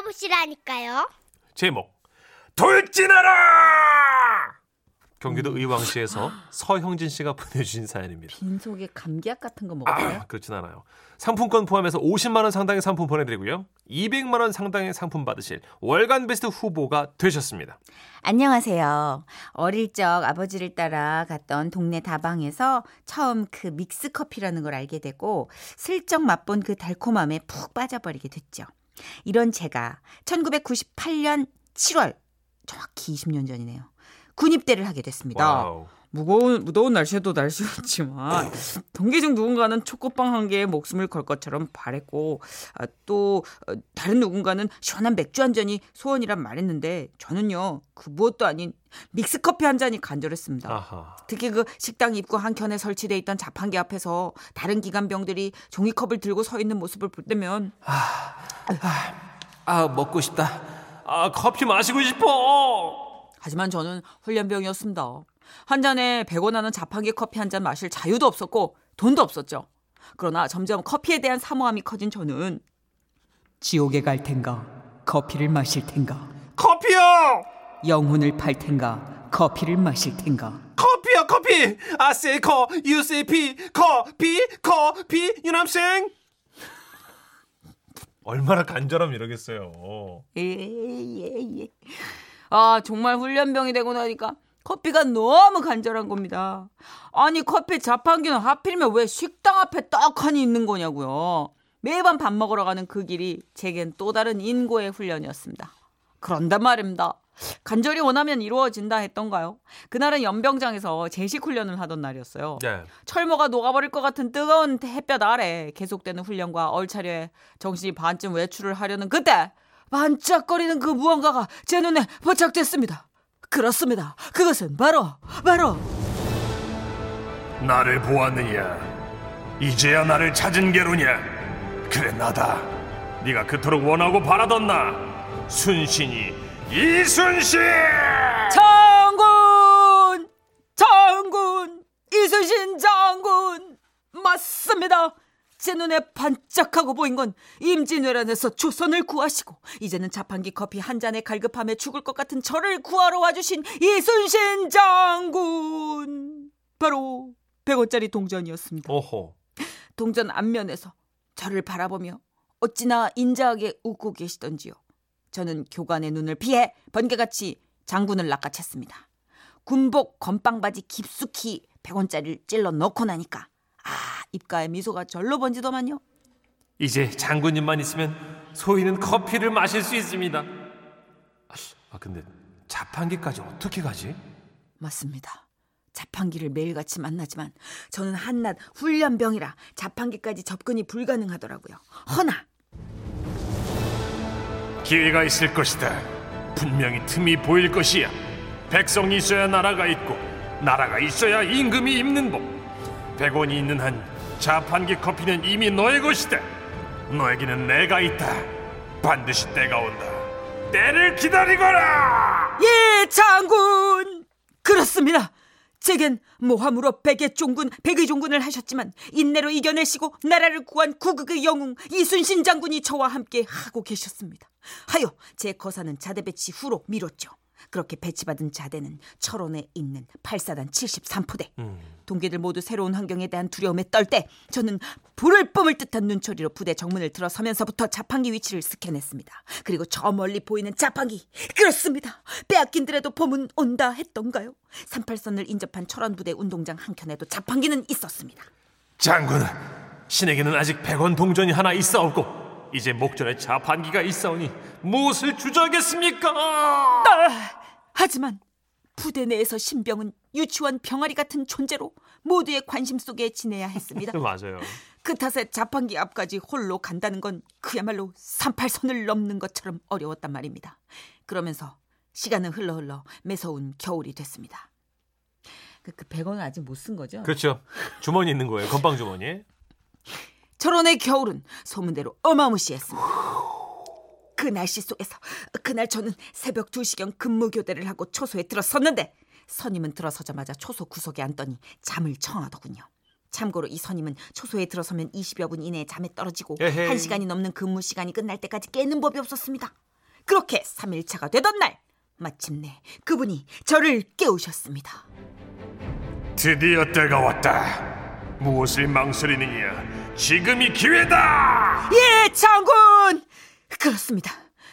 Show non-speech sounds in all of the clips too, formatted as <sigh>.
들어보시라니까요. 제목 돌진하라! 경기도 의왕시에서 서형진 씨가 보내주신 사연입니다. 빈속에 감기약 같은 거 먹었어요? 아, 그렇진 않아요. 상품권 포함해서 50만 원 상당의 상품 보내드리고요. 200만 원 상당의 상품 받으실 월간 베스트 후보가 되셨습니다. 안녕하세요. 어릴 적 아버지를 따라 갔던 동네 다방에서 처음 그 믹스 커피라는 걸 알게 되고 슬쩍 맛본 그 달콤함에 푹 빠져버리게 됐죠. 이런 제가 1998년 7월 정확히 20년 전이네요. 군입대를 하게 됐습니다. 와우. 무거운 무더운 날씨에도 날씨였지만 <laughs> 동기 중 누군가는 초코빵 한 개에 목숨을 걸 것처럼 바랬고 아, 또 어, 다른 누군가는 시원한 맥주 한 잔이 소원이라 말했는데 저는요 그 무엇도 아닌 믹스 커피 한 잔이 간절했습니다. 아하. 특히 그 식당 입구 한 켠에 설치돼 있던 자판기 앞에서 다른 기간병들이 종이컵을 들고 서 있는 모습을 볼 때면 아, 먹고 싶다. 아, 커피 마시고 싶어! 하지만 저는 훈련병이었습니다. 한 잔에 100원 하는 자판기 커피 한 잔 마실 자유도 없었고 돈도 없었죠. 그러나 점점 커피에 대한 사모함이 커진 저는 지옥에 갈 텐가 커피를 마실 텐가 커피요! 영혼을 팔 텐가 커피를 마실 텐가 커피요, 커피! I say co, you say p, 커피, 커피, you know what I'm saying? 얼마나 간절하면 이러겠어요. 예예 예 아 정말 훈련병이 되고 나니까 커피가 너무 간절한 겁니다. 아니 커피 자판기는 하필이면 왜 식당 앞에 떡하니 있는 거냐고요. 매번 밥 먹으러 가는 그 길이 제겐 또 다른 인고의 훈련이었습니다. 그런단 말입니다. 간절히 원하면 이루어진다 했던가요? 그날은 연병장에서 제식 훈련을 하던 날이었어요. 네. 철모가 녹아버릴 것 같은 뜨거운 햇볕 아래 계속되는 훈련과 얼차려에 정신이 반쯤 외출을 하려는 그때 반짝거리는 그 무언가가 제 눈에 포착됐습니다. 그렇습니다. 그것은 바로 바로 나를 보았느냐? 이제야 나를 찾은 게로냐? 그래 나다. 네가 그토록 원하고 바라던 나 순신이 이순신. 장군 장군 이순신 장군 맞습니다. 제 눈에 반짝하고 보인 건 임진왜란에서 조선을 구하시고 이제는 자판기 커피 한 잔에 갈급함에 죽을 것 같은 저를 구하러 와주신 이순신 장군 바로 100원짜리 동전이었습니다. 오호. 동전 앞면에서 저를 바라보며 어찌나 인자하게 웃고 계시던지요. 저는 교관의 눈을 피해 번개같이 장군을 낚아챘습니다. 군복 건빵바지 깊숙이 100원짜리를 찔러 넣고 나니까 아 입가에 미소가 절로 번지더만요. 이제 장군님만 있으면 소희는 커피를 마실 수 있습니다. 아, 근데 자판기까지 어떻게 가지? 맞습니다. 자판기를 매일같이 만나지만 저는 한낱 훈련병이라 자판기까지 접근이 불가능하더라고요. 허나 기회가 있을 것이다. 분명히 틈이 보일 것이야. 백성이 있어야 나라가 있고 나라가 있어야 임금이 입는 법. 백원이 있는 한 자판기 커피는 이미 너의 것이다. 너에게는 내가 있다. 반드시 때가 온다. 때를 기다리거라. 예 장군 그렇습니다. 제겐 모함으로 백의 종군 백의 종군을 하셨지만 인내로 이겨내시고 나라를 구한 구극의 영웅 이순신 장군이 저와 함께 하고 계셨습니다. 하여 제 거사는 자대 배치 후로 미뤘죠. 그렇게 배치받은 자대는 철원에 있는 8사단 73포대. 동기들 모두 새로운 환경에 대한 두려움에 떨 때 저는 불을 뿜을 듯한 눈초리로 부대 정문을 들어서면서부터 자판기 위치를 스캔했습니다. 그리고 저 멀리 보이는 자판기. 그렇습니다. 빼앗긴들에도 봄은 온다 했던가요? 38선을 인접한 철원 부대 운동장 한켠에도 자판기는 있었습니다. 장군, 신에게는 아직 100원 동전이 하나 있사옵고 이제 목전에 자판기가 있사오니 무엇을 주저하겠습니까? 아, 하지만 부대 내에서 신병은 유치원 병아리 같은 존재로 모두의 관심 속에 지내야 했습니다. <laughs> 맞아요. 그 탓에 자판기 앞까지 홀로 간다는 건 그야말로 38선을 넘는 것처럼 어려웠단 말입니다. 그러면서 시간은 흘러 흘러 매서운 겨울이 됐습니다. 그, 그 100원은 아직 못 쓴 거죠? 그렇죠. 주머니 있는 거예요. 건빵 주머니. <laughs> 철원의 겨울은 소문대로 어마무시했습니다. 그 날씨 속에서 그날 저는 새벽 2시경 근무 교대를 하고 초소에 들어섰는데 선임은 들어서자마자 초소 구석에 앉더니 잠을 청하더군요. 참고로 이 선임은 초소에 들어서면 20여 분 이내에 잠에 떨어지고 에헤이. 1시간이 넘는 근무 시간이 끝날 때까지 깨는 법이 없었습니다. 그렇게 3일차가 되던 날 마침내 그분이 저를 깨우셨습니다. 드디어 때가 왔다. 무엇을 망설이느냐? 지금이 기회다. 예, 장군! 그렇습니다.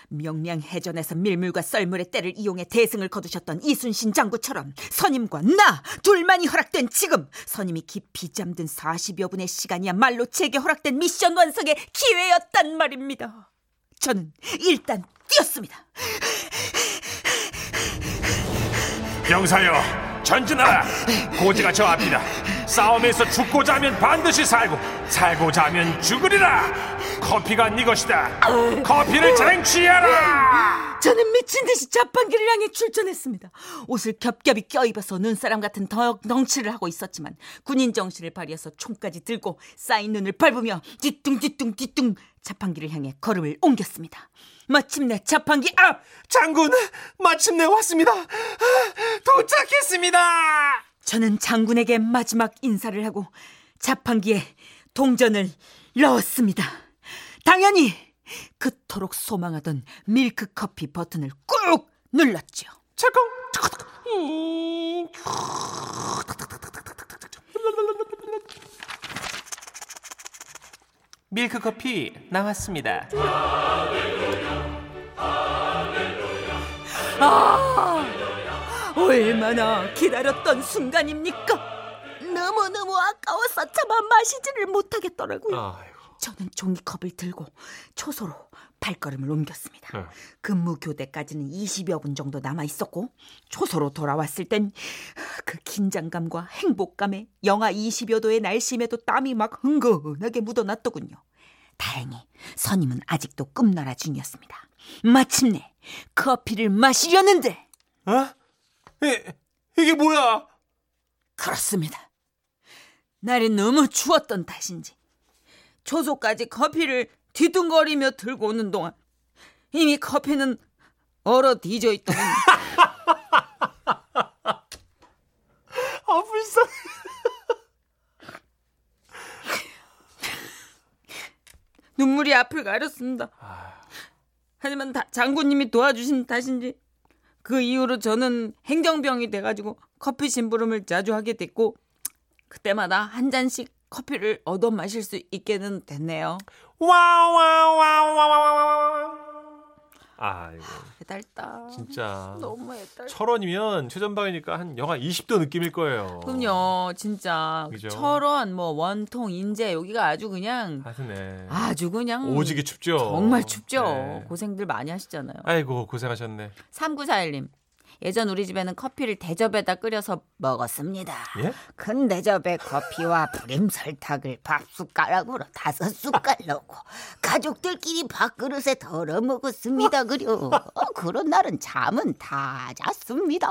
명량 해전에서 밀물과 썰물의 때를 이용해 대승을 거두셨던 이순신 장구처럼 선임과 나 둘만이 허락된 지금 선임이 깊이 잠든 40여 분의 시간이야말로 제게 허락된 미션 완성의 기회였단 말입니다. 저는 일단 뛰었습니다. 병사여, 전진하라. 고지가 저 앞이다. 싸움에서 죽고자 하면 반드시 살고, 살고자 하면 죽으리라. 커피가 네 것이다. 커피를 쟁취하라. 저는 미친 듯이 자판기를 향해 출전했습니다. 옷을 겹겹이 껴입어서 눈사람 같은 덕 덩치를 하고 있었지만 군인 정신을 발휘해서 총까지 들고 쌓인 눈을 밟으며 뒤뚱뒤뚱 뒤뚱 자판기를 향해 걸음을 옮겼습니다. 마침내 자판기 앞 장군, 마침내 왔습니다. 아, 도착했습니다. 저는 장군에게 마지막 인사를 하고 자판기에 동전을 넣었습니다. 당연히 그토록 소망하던 밀크 커피 버튼을 꾹 눌렀죠. 잠깐. 밀크 커피 나왔습니다. 얼마나 기다렸던 순간입니까? 너무너무 아까워서 차마 마시지를 못하겠더라고요. 아이고. 저는 종이컵을 들고 초소로 발걸음을 옮겼습니다. 네. 근무 교대까지는 20여 분 정도 남아 있었고 초소로 돌아왔을 땐 그 긴장감과 행복감에 영하 20여 도의 날씨임에도 땀이 막 흥건하게 묻어났더군요. 다행히 선임은 아직도 꿈나라 중이었습니다. 마침내 커피를 마시려는데 어? 이, 이게 뭐야? 그렇습니다. 날이 너무 추웠던 탓인지 초소까지 커피를 뒤뚱거리며 들고 오는 동안 이미 커피는 얼어 뒤져 있더군요. <laughs> 아 불쌍해. <laughs> 눈물이 앞을 가렸습니다. 하지만 다- 장군님이 도와주신 탓인지 그 이후로 저는 행정병이 돼가지고 커피 심부름을 자주 하게 됐고 그때마다 한 잔씩 커피를 얻어 마실 수 있게는 됐네요. 와와와와와와. 아이고 해달다. 진짜 너무 해달다. 철원이면 최전방이니까 한 영하 20도 느낌일 거예요. 그럼요, 진짜 그죠? 철원, 뭐 원통, 인제 여기가 아주 그냥 하시네. 아주 그냥 오지게 춥죠. 정말 춥죠. 네. 고생들 많이 하시잖아요. 아이고 고생하셨네. 3941님. 예전 우리 집에는 커피를 대접에다 끓여서 먹었습니다. 예? 큰 대접에 커피와 프림 설탕을 밥 숟가락으로 다섯 숟갈 넣고 가족들끼리 밥그릇에 덜어 먹었습니다. 그려 어, 그런 날은 잠은 다 잤습니다.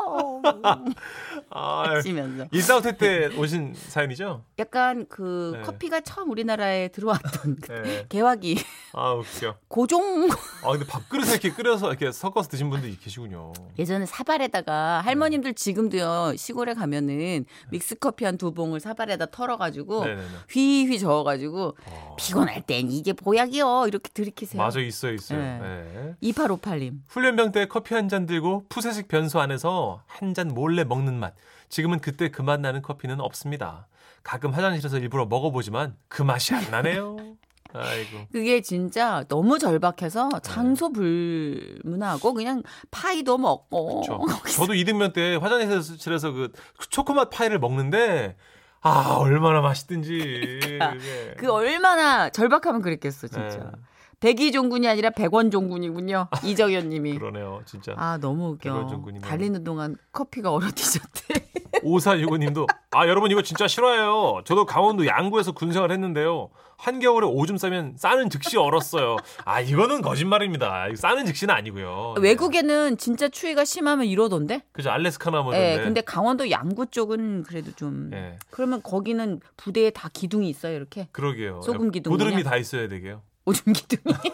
아, 하시면서 일사후퇴 때 오신 사연이죠? 약간 그 네. 커피가 처음 우리나라에 들어왔던 그 네. 개화기 아 웃겨. 고종 아 근데 밥그릇에 이렇게 끓여서 이렇게 섞어서 드신 분들이 계시군요. 예전에 사발 에다가 할머님들 지금도요 시골에 가면은 믹스 커피 한 두 봉을 사발에다 털어가지고 네네네. 휘휘 저어가지고 어. 피곤할 땐 이게 보약이요 이렇게 들이키세요. 맞아 있어요 있어요. 네. 네. 2858님. 훈련병 때 커피 한 잔 들고 푸세식 변소 안에서 한 잔 몰래 먹는 맛. 지금은 그때 그 맛 나는 커피는 없습니다. 가끔 화장실에서 일부러 먹어보지만 그 맛이 안 나네요. <laughs> 아이고. 그게 진짜 너무 절박해서 네. 장소 불문하고 그냥 파이도 먹고 저, <laughs> 저도 이등병 때 화장실에서 그 초코맛 파이를 먹는데 아 얼마나 맛있든지. 그게. 그 얼마나 절박하면 그랬겠어 진짜. 네. 백이 종군이 아니라 백원 종군이군요. <laughs> 이정현 님이. 그러네요, 진짜. 아 너무 웃겨. 달리는 동안 커피가 얼어디셨대. <laughs> 오사유고님도 아 여러분 이거 진짜 싫어해요. 저도 강원도 양구에서 군생활 했는데요. 한겨울에 오줌 싸면 싸는 즉시 얼었어요. 아 이거는 거짓말입니다. 싸는 즉시는 아니고요. 네. 외국에는 진짜 추위가 심하면 이러던데. 그죠 알래스카나 뭐 예, 이런데. 근데 강원도 양구 쪽은 그래도 좀. 예. 그러면 거기는 부대에 다 기둥이 있어요, 이렇게. 그러게요. 소금 기둥이냐? 고드름이 다 있어야 되게요. 오줌 기둥이. <laughs>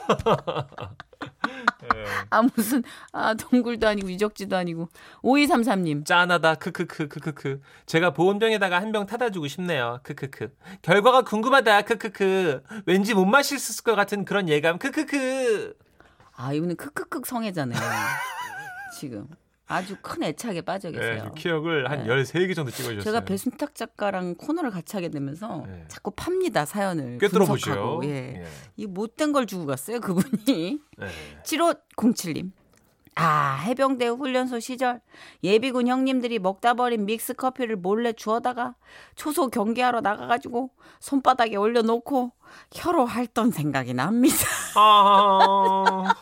예. 아, 무슨, 아, 동굴도 아니고, 유적지도 아니고. 5233님. 짠하다 크크크 크크크. 제가 보온병에다가 한 병 타다 주고 싶네요. 크크크. 결과가 궁금하다 크크크. 왠지 못 마실 것 같은 그런 예감 크크크. 아, 이분은 크크크 성애잖아요. 지금 아주 큰 애착에 빠져 네, 계세요. 지금 키읔을 한 네. 13개 정도 찍어주셨어요. 제가 배순탁 작가랑 코너를 같이 하게 되면서 네. 자꾸 팝니다 사연을 꿰뚫어 분석하고. 보죠. 예. 이 못된 걸 주고 갔어요 그분이 네. 7507님 아 해병대 훈련소 시절 예비군 형님들이 먹다 버린 믹스 커피를 몰래 주워다가 초소 경기하러 나가가지고 손바닥에 올려놓고 혀로 핥던 생각이 납니다 아,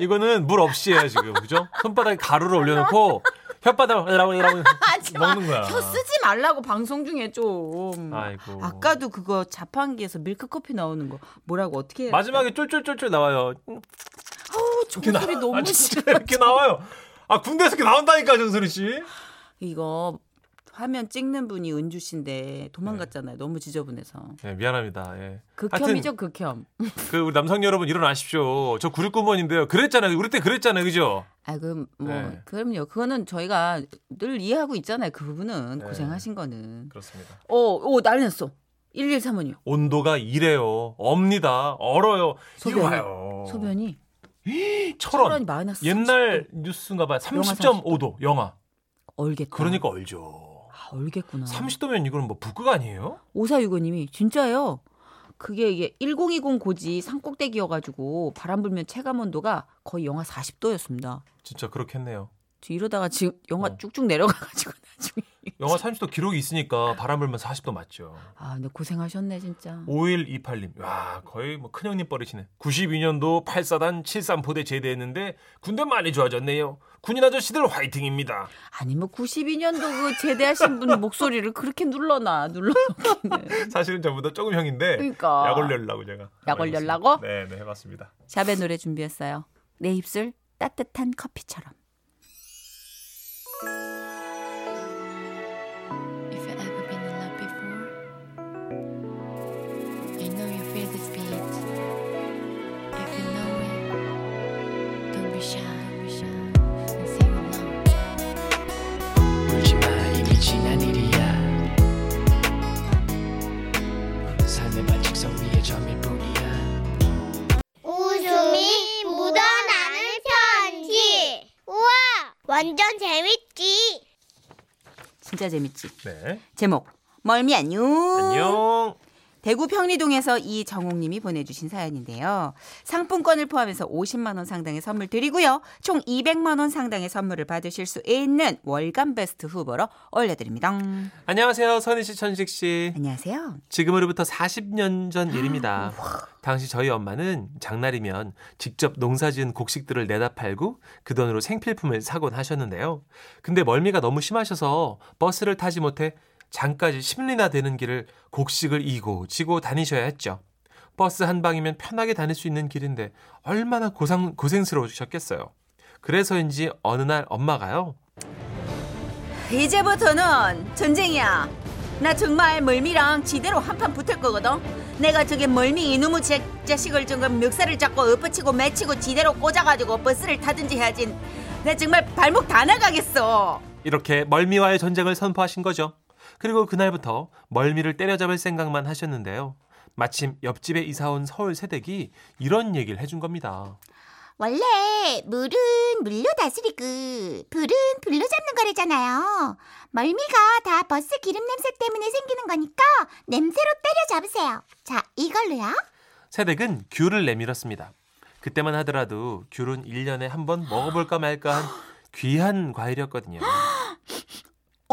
이거는 물 없이 해요 지금 그죠? 손바닥에 가루를 올려놓고 혓바닥을 이라고 이라고 <laughs> 먹는 거야. 혀 쓰지 말라고 방송 중에 좀 아이고. 아까도 그거 자판기에서 밀크 커피 나오는 거 뭐라고 어떻게 해요? 마지막에 쫄쫄쫄쫄 나와요. 아우 종소리 너무 아, 싫어 이렇게 나와요. 아 군대에서 이렇게 나온다니까 정선희 씨. 이거 화면 찍는 분이 은주 씨인데 도망갔잖아요. 너무 지저분해서. 네, 미안합니다. 예. 극혐이죠, 극혐. 그 우리 남성 여러분 일어나십시오. 저 96군번인데요. 그랬잖아요. 우리 때 그랬잖아요. 그죠? 아, 그, 뭐, 네. 그럼요. 그거는 저희가 늘 이해하고 있잖아요. 그 부분은. 네. 고생하신 거는. 그렇습니다. 오, 오, 난리 났어. 1135님. 온도가 이래요. 업니다. 얼어요. 소변이. 봐요. 소변이. 철원. 철원이 마이너스. 옛날 뉴스인가 봐요. 30.5도 영하. 얼겠다. 그러니까 얼죠. 아, 얼겠구나. 30도면 이거는 뭐 북극 아니에요? 오사유고님이 진짜예요. 그게 이게 1020 고지 산꼭대기여가지고 바람 불면 체감 온도가 거의 영하 40도였습니다. 진짜 그렇겠네요. 저 이러다가 지금 영하 어. 쭉쭉 내려가가지고 <laughs> 나중에. 영하 30도 기록이 있으니까 바람 불면 40도 맞죠. 아, 근데 고생하셨네 진짜. 5128님. 와, 거의 뭐 큰형님 버리시네. 92년도 8사단 73포대 제대했는데 군대 많이 좋아졌네요. 군인 아저씨들 화이팅입니다. 아니 뭐 92년도 그 제대하신 분 목소리를 그렇게 눌러놔 눌러놓기는. <laughs> 사실은 저보다 조금 형인데 그러니까. 약 올려려고 제가. 약 올려려고? 네, 네, 해봤습니다. 샵의 노래 준비했어요. 내 입술 따뜻한 커피처럼. 진짜 재밌지. 네. 제목 멀미 안녕. 안녕. 대구 평리동에서 이정옥님이 보내주신 사연인데요. 상품권을 포함해서 50만 원 상당의 선물 드리고요. 총 200만 원 상당의 선물을 받으실 수 있는 월간 베스트 후보로 올려드립니다. 안녕하세요. 선희 씨, 천식 씨. 안녕하세요. 지금으로부터 40년 전 일입니다. 당시 저희 엄마는 장날이면 직접 농사지은 곡식들을 내다 팔고 그 돈으로 생필품을 사곤 하셨는데요. 근데 멀미가 너무 심하셔서 버스를 타지 못해 장까지 10리나 되는 길을 곡식을 이고 지고 다니셔야 했죠. 버스 한 방이면 편하게 다닐 수 있는 길인데 얼마나 고상, 고생스러우셨겠어요. 그래서인지 어느 날 엄마가요. 이제부터는 전쟁이야. 나 정말 멀미랑 지대로 한판 붙을 거거든. 내가 저게 멀미 이놈의 자- 자식을 지금 멱살을 잡고 엎어치고 매치고 지대로 꽂아가지고 버스를 타든지 해야지. 내 정말 발목 다 나가겠어. 이렇게 멀미와의 전쟁을 선포하신 거죠. 그리고 그날부터 멀미를 때려잡을 생각만 하셨는데요. 마침 옆집에 이사온 서울 새댁이 이런 얘기를 해준 겁니다. 원래 물은 물로 다스리고 불은 불로 잡는 거래잖아요. 멀미가 다 버스 기름 냄새 때문에 생기는 거니까 냄새로 때려 잡으세요. 자, 이걸로요. 새댁은 귤을 내밀었습니다. 그때만 하더라도 귤은 1년에 한 번 먹어볼까 말까 한 <gasps> 귀한 과일이었거든요.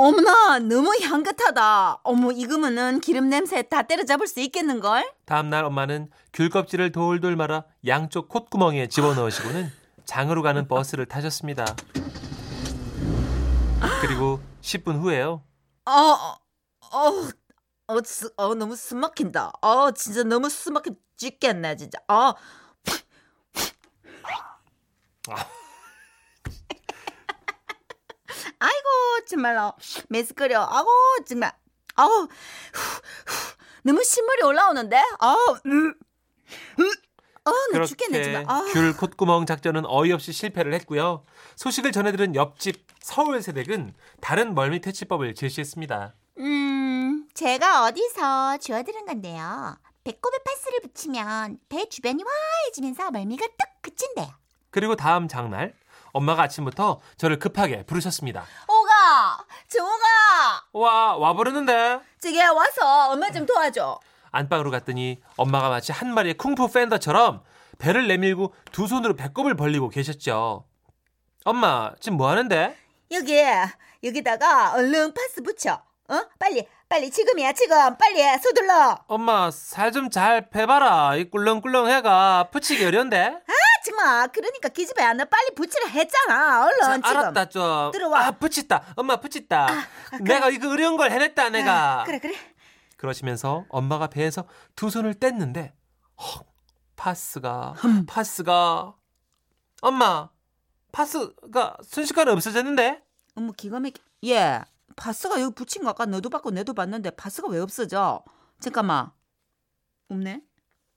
어머나 너무 향긋하다. 어머 익으면은 기름 냄새 다 때려잡을 수 있겠는걸? 다음날 엄마는 귤 껍질을 돌돌 말아 양쪽 콧구멍에 집어넣으시고는 장으로 가는 버스를 타셨습니다. 그리고 10분 후에요. 어, 어, 어, 스- 어, 너무 숨 막힌다. 어, 진짜 너무 숨 막혀 죽겠네, 진짜. 어. 아이고, 정말로. 메스꺼려. 아고, 정말. 아우, 후, 후, 너무 신물이 올라오는데? 아우, 음, 음. 어, 나 죽겠네, 정말. 아. 귤 콧구멍 작전은 어이없이 실패를 했고요. 소식을 전해들은 옆집 서울 새댁은 다른 멀미 퇴치법을 제시했습니다. 음, 제가 어디서 주워들은 건데요. 배꼽에 파스를 붙이면 배 주변이 화해지면서 멀미가 뚝 끝인데요. 그리고 다음 장날 엄마가 아침부터 저를 급하게 부르셨습니다. 오가, 정호가, 와, 와 부르는데? 저기 와서 엄마 좀 도와줘. 안방으로 갔더니 엄마가 마치 한 마리의 쿵푸 팬더처럼 배를 내밀고 두 손으로 배꼽을 벌리고 계셨죠. 엄마, 지금 뭐 하는데? 여기, 여기다가 얼른 파스 붙여. 어? 빨리, 빨리 지금이야 지금 빨리 서둘러. 엄마, 살 좀 잘 패봐라. 이 꿀렁꿀렁 해가 붙이기 어려운데? 정말 그러니까 기집애 나 빨리 붙이라 했잖아. 얼른 자, 지금. 알았다, 좀. 들어와. 아, 붙였다. 엄마, 붙였다. 내가 이거 어려운 걸 해냈다, 내가. 아, 그래 그래. 그러시면서 엄마가 배에서 두 손을 뗐는데 헉, 파스가 음. 파스가 엄마 파스가 순식간에 없어졌는데 어머 기가 막혀. 예, 파스가 여기 붙인 거 아까 너도 받고 내도 봤는데 파스가 왜 없어져? 잠깐만. 없네.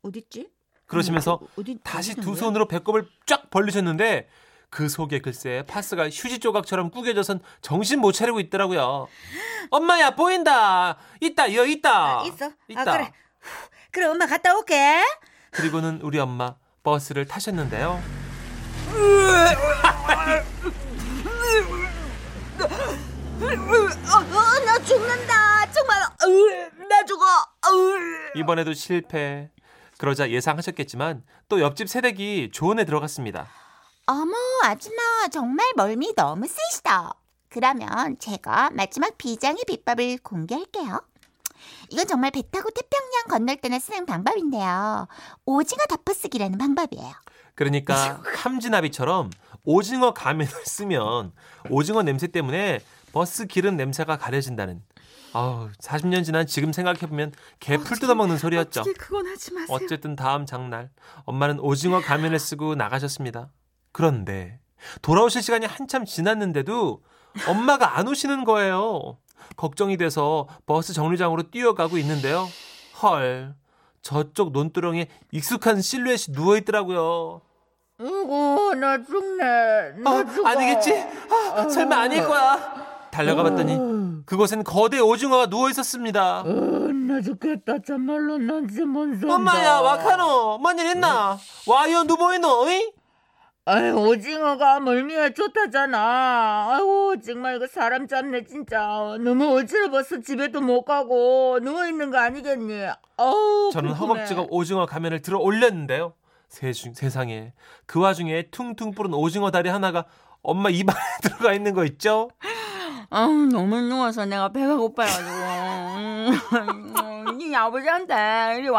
어딨지? 그러시면서 어머, 어디 다시 두? 손으로 배꼽을 쫙 벌리셨는데 그 속에 글쎄 파스가 휴지 조각처럼 구겨져선 정신 못 차리고 있더라고요. <gasps> 엄마야 보인다. 있다 여 있다. 아, 있어. 있다. 아 그래. 후, 그래 엄마 갔다 올게. 그리고는 우리 엄마 버스를 타셨는데요. 어, 어, 나 죽는다. 정말. 으, 나 죽어. 으. 이번에도 실패. 그러자 예상하셨겠지만 또 옆집 새댁이 조언에 들어갔습니다. 어머, 아줌마 정말 멀미 너무 세시다. 그러면 제가 마지막 비장의 비법을 공개할게요. 이건 정말 배 타고 태평양 건널 때나 쓰는 방법인데요. 오징어 덮어쓰기라는 방법이에요. 그러니까 <laughs> 함진아비처럼 오징어 가면을 쓰면 오징어 냄새 때문에 버스 기름 냄새가 가려진다는. 아우 40년 지난 지금 생각해보면 개풀 뜯어먹는 소리였죠. 어떻게 그건 하지 마세요. 어쨌든 다음 장날 엄마는 오징어 가면을 쓰고 나가셨습니다. 그런데 돌아오실 시간이 한참 지났는데도 엄마가 안 오시는 거예요. 걱정이 돼서 버스 정류장으로 뛰어가고 있는데요. 헐, 저쪽 논두렁에 익숙한 실루엣이 누워 있더라고요. 아이고 나 죽네. 나 어, 죽어. 아니겠지? 아, 설마 아닐 거야. 달려가 봤더니 그곳엔 거대 오징어가 누워 있었습니다. 어, 나 죽겠다. 참말로 난 진짜 못 산다. 엄마야, 와카노, 뭔일 있나? 와이어? 어이? 아이 오징어가 멀미에 좋다잖아. 아이고 정말 이거 사람 잡네 진짜. 너무 어지러워서 집에도 못 가고 누워 있는 거 아니겠니? 아우 저는 궁금해. 허겁지겁 오징어 가면을 들어 올렸는데요. 세중, 세상에 그 와중에 퉁퉁 부른 오징어 다리 하나가 엄마 입안에 <laughs> 들어가 있는 거 있죠? 아 너무 누워서 내가 배가 고파가지고. 음, 이 아버지한테 이리 와.